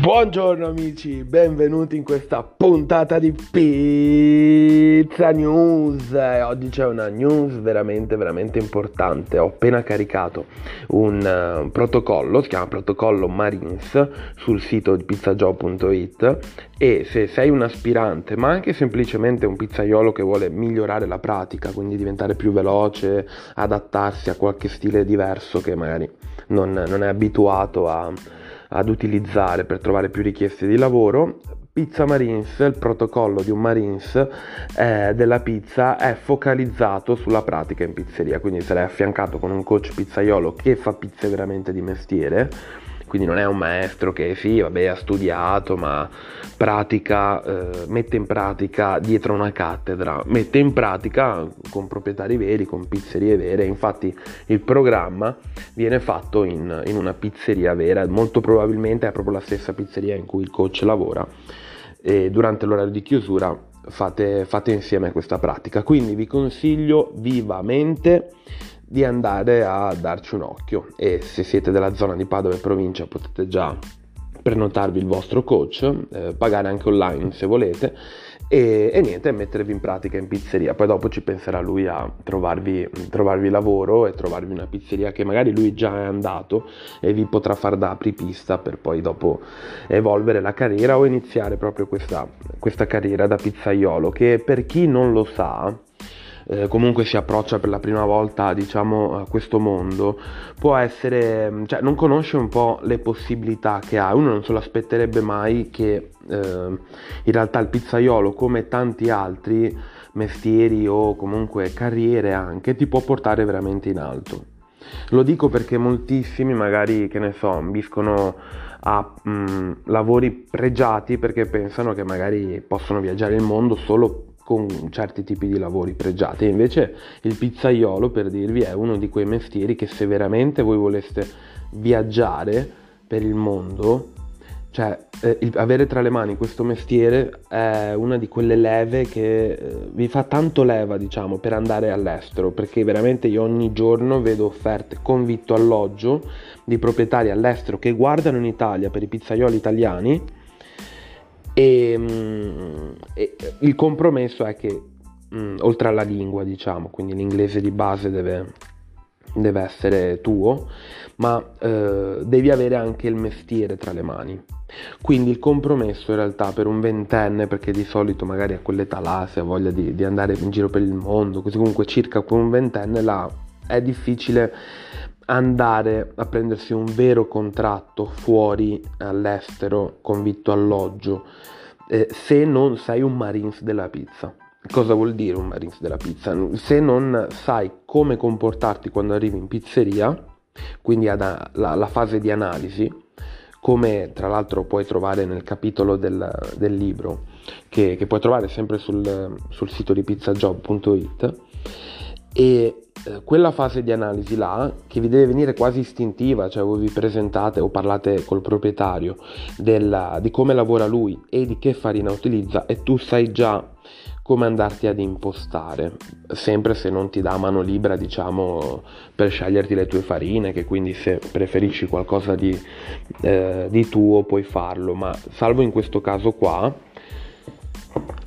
Buongiorno amici, benvenuti in questa puntata di Pizza News. Oggi c'è una news veramente veramente importante. Ho appena caricato un uh, protocollo, si chiama protocollo Marines sul sito di pizzajob.it e se sei un aspirante, ma anche semplicemente un pizzaiolo che vuole migliorare la pratica, quindi diventare più veloce, adattarsi a qualche stile diverso che magari non, non è abituato a ad utilizzare per trovare più richieste di lavoro. Pizza Marines, il protocollo di un Marines eh, della pizza è focalizzato sulla pratica in pizzeria, quindi sarei affiancato con un coach pizzaiolo che fa pizze veramente di mestiere quindi non è un maestro che sì, vabbè, ha studiato, ma pratica, eh, mette in pratica dietro una cattedra, mette in pratica con proprietari veri, con pizzerie vere, infatti il programma viene fatto in, in una pizzeria vera, molto probabilmente è proprio la stessa pizzeria in cui il coach lavora. E durante l'orario di chiusura fate, fate insieme questa pratica, quindi vi consiglio vivamente di andare a darci un occhio e se siete della zona di Padova e provincia potete già prenotarvi il vostro coach, eh, pagare anche online se volete e, e, niente, mettervi in pratica in pizzeria. Poi dopo ci penserà lui a trovarvi, trovarvi, lavoro e trovarvi una pizzeria che magari lui già è andato e vi potrà far da apripista per poi dopo evolvere la carriera o iniziare proprio questa, questa carriera da pizzaiolo che per chi non lo sa eh, comunque si approccia per la prima volta diciamo a questo mondo può essere cioè non conosce un po' le possibilità che ha. Uno non se lo aspetterebbe mai che eh, in realtà il pizzaiolo come tanti altri mestieri o comunque carriere anche ti può portare veramente in alto. Lo dico perché moltissimi magari che ne so ambiscono a mh, lavori pregiati perché pensano che magari possono viaggiare il mondo solo con certi tipi di lavori pregiati. Invece il pizzaiolo, per dirvi, è uno di quei mestieri che se veramente voi voleste viaggiare per il mondo, cioè eh, il, avere tra le mani questo mestiere è una di quelle leve che eh, vi fa tanto leva, diciamo, per andare all'estero, perché veramente io ogni giorno vedo offerte con vitto alloggio di proprietari all'estero che guardano in Italia per i pizzaioli italiani e, mm, e il compromesso è che mh, mm, oltre alla lingua, diciamo, quindi l'inglese di base deve, deve essere tuo, ma eh, devi avere anche il mestiere tra le mani. Quindi il compromesso in realtà per un ventenne, perché di solito magari a quell'età là si ha voglia di, di andare in giro per il mondo, così comunque circa con un ventenne là è difficile andare a prendersi un vero contratto fuori all'estero con vitto alloggio eh, se non sei un Marines della pizza. Cosa vuol dire un Marines della pizza? Se non sai come comportarti quando arrivi in pizzeria, quindi ad, la, la fase di analisi, come tra l'altro puoi trovare nel capitolo del, del libro, che, che, puoi trovare sempre sul, sul sito di pizzajob.it, e eh, quella fase di analisi là che vi deve venire quasi istintiva, cioè voi vi presentate o parlate col proprietario della, di come lavora lui e di che farina utilizza e tu sai già come andarti ad impostare, sempre se non ti dà mano libera, diciamo, per sceglierti le tue farine, che quindi se preferisci qualcosa di, eh, di tuo puoi farlo, ma salvo in questo caso qua,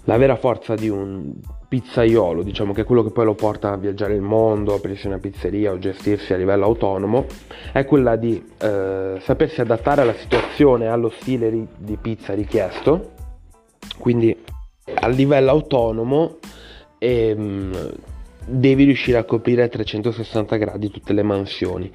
la vera forza di un pizzaiolo, diciamo che è quello che poi lo porta a viaggiare il mondo, aprirsi una pizzeria o gestirsi a livello autonomo, è quella di eh, sapersi adattare alla situazione, allo stile ri- di pizza richiesto, quindi a livello autonomo ehm, devi riuscire a coprire a 360 gradi tutte le mansioni.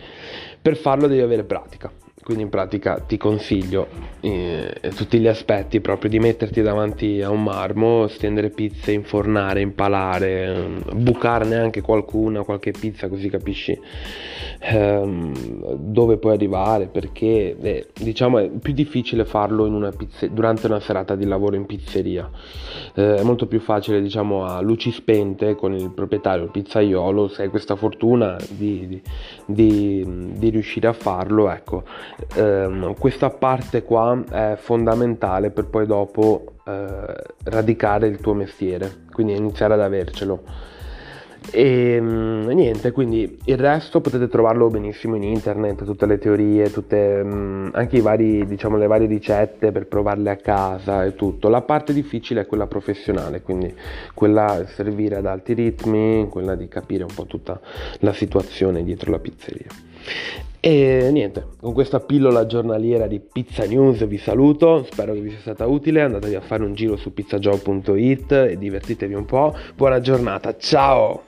Per farlo devi avere pratica quindi in pratica ti consiglio eh, tutti gli aspetti proprio di metterti davanti a un marmo, stendere pizze, infornare, impalare, bucarne anche qualcuna, qualche pizza così capisci ehm, dove puoi arrivare, perché eh, diciamo è più difficile farlo una pizze- durante una serata di lavoro in pizzeria, eh, è molto più facile diciamo a luci spente con il proprietario, il pizzaiolo, se hai questa fortuna di, di, di, di riuscire a farlo, ecco ehm, questa parte qua è fondamentale per poi dopo eh, radicare il tuo mestiere, quindi iniziare ad avercelo. E mh, niente, quindi il resto potete trovarlo benissimo in internet, tutte le teorie, tutte, mh, anche vari, diciamo, le varie ricette per provarle a casa e tutto. La parte difficile è quella professionale, quindi quella servire ad alti ritmi, quella di capire un po' tutta la situazione dietro la pizzeria. E niente, con questa pillola giornaliera di Pizza News vi saluto, spero che vi sia stata utile, andatevi a fare un giro su pizzajob.it e divertitevi un po'. Buona giornata, ciao!